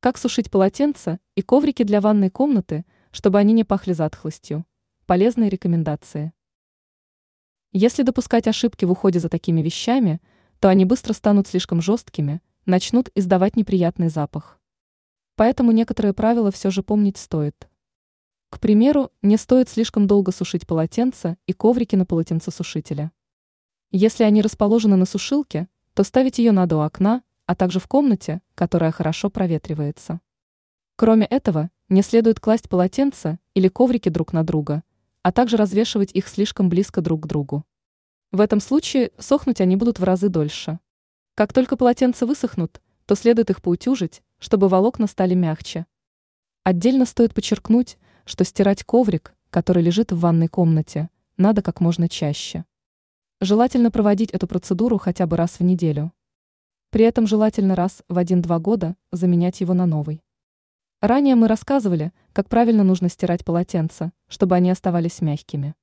Как сушить полотенца и коврики для ванной комнаты, чтобы они не пахли затхлостью. Полезные рекомендации. Если допускать ошибки в уходе за такими вещами, то они быстро станут слишком жесткими, начнут издавать неприятный запах. Поэтому некоторые правила все же помнить стоит. К примеру, не стоит слишком долго сушить полотенца и коврики на полотенцесушителе. Если они расположены на сушилке, то ставить ее надо у окна, а также в комнате, которая хорошо проветривается. Кроме этого, не следует класть полотенца или коврики друг на друга, а также развешивать их слишком близко друг к другу. В этом случае сохнуть они будут в разы дольше. Как только полотенца высохнут, то следует их поутюжить, чтобы волокна стали мягче. Отдельно стоит подчеркнуть, что стирать коврик, который лежит в ванной комнате, надо как можно чаще. Желательно проводить эту процедуру хотя бы раз в неделю. При этом желательно раз в 1-2 года заменять его на новый. Ранее мы рассказывали, как правильно нужно стирать полотенца, чтобы они оставались мягкими.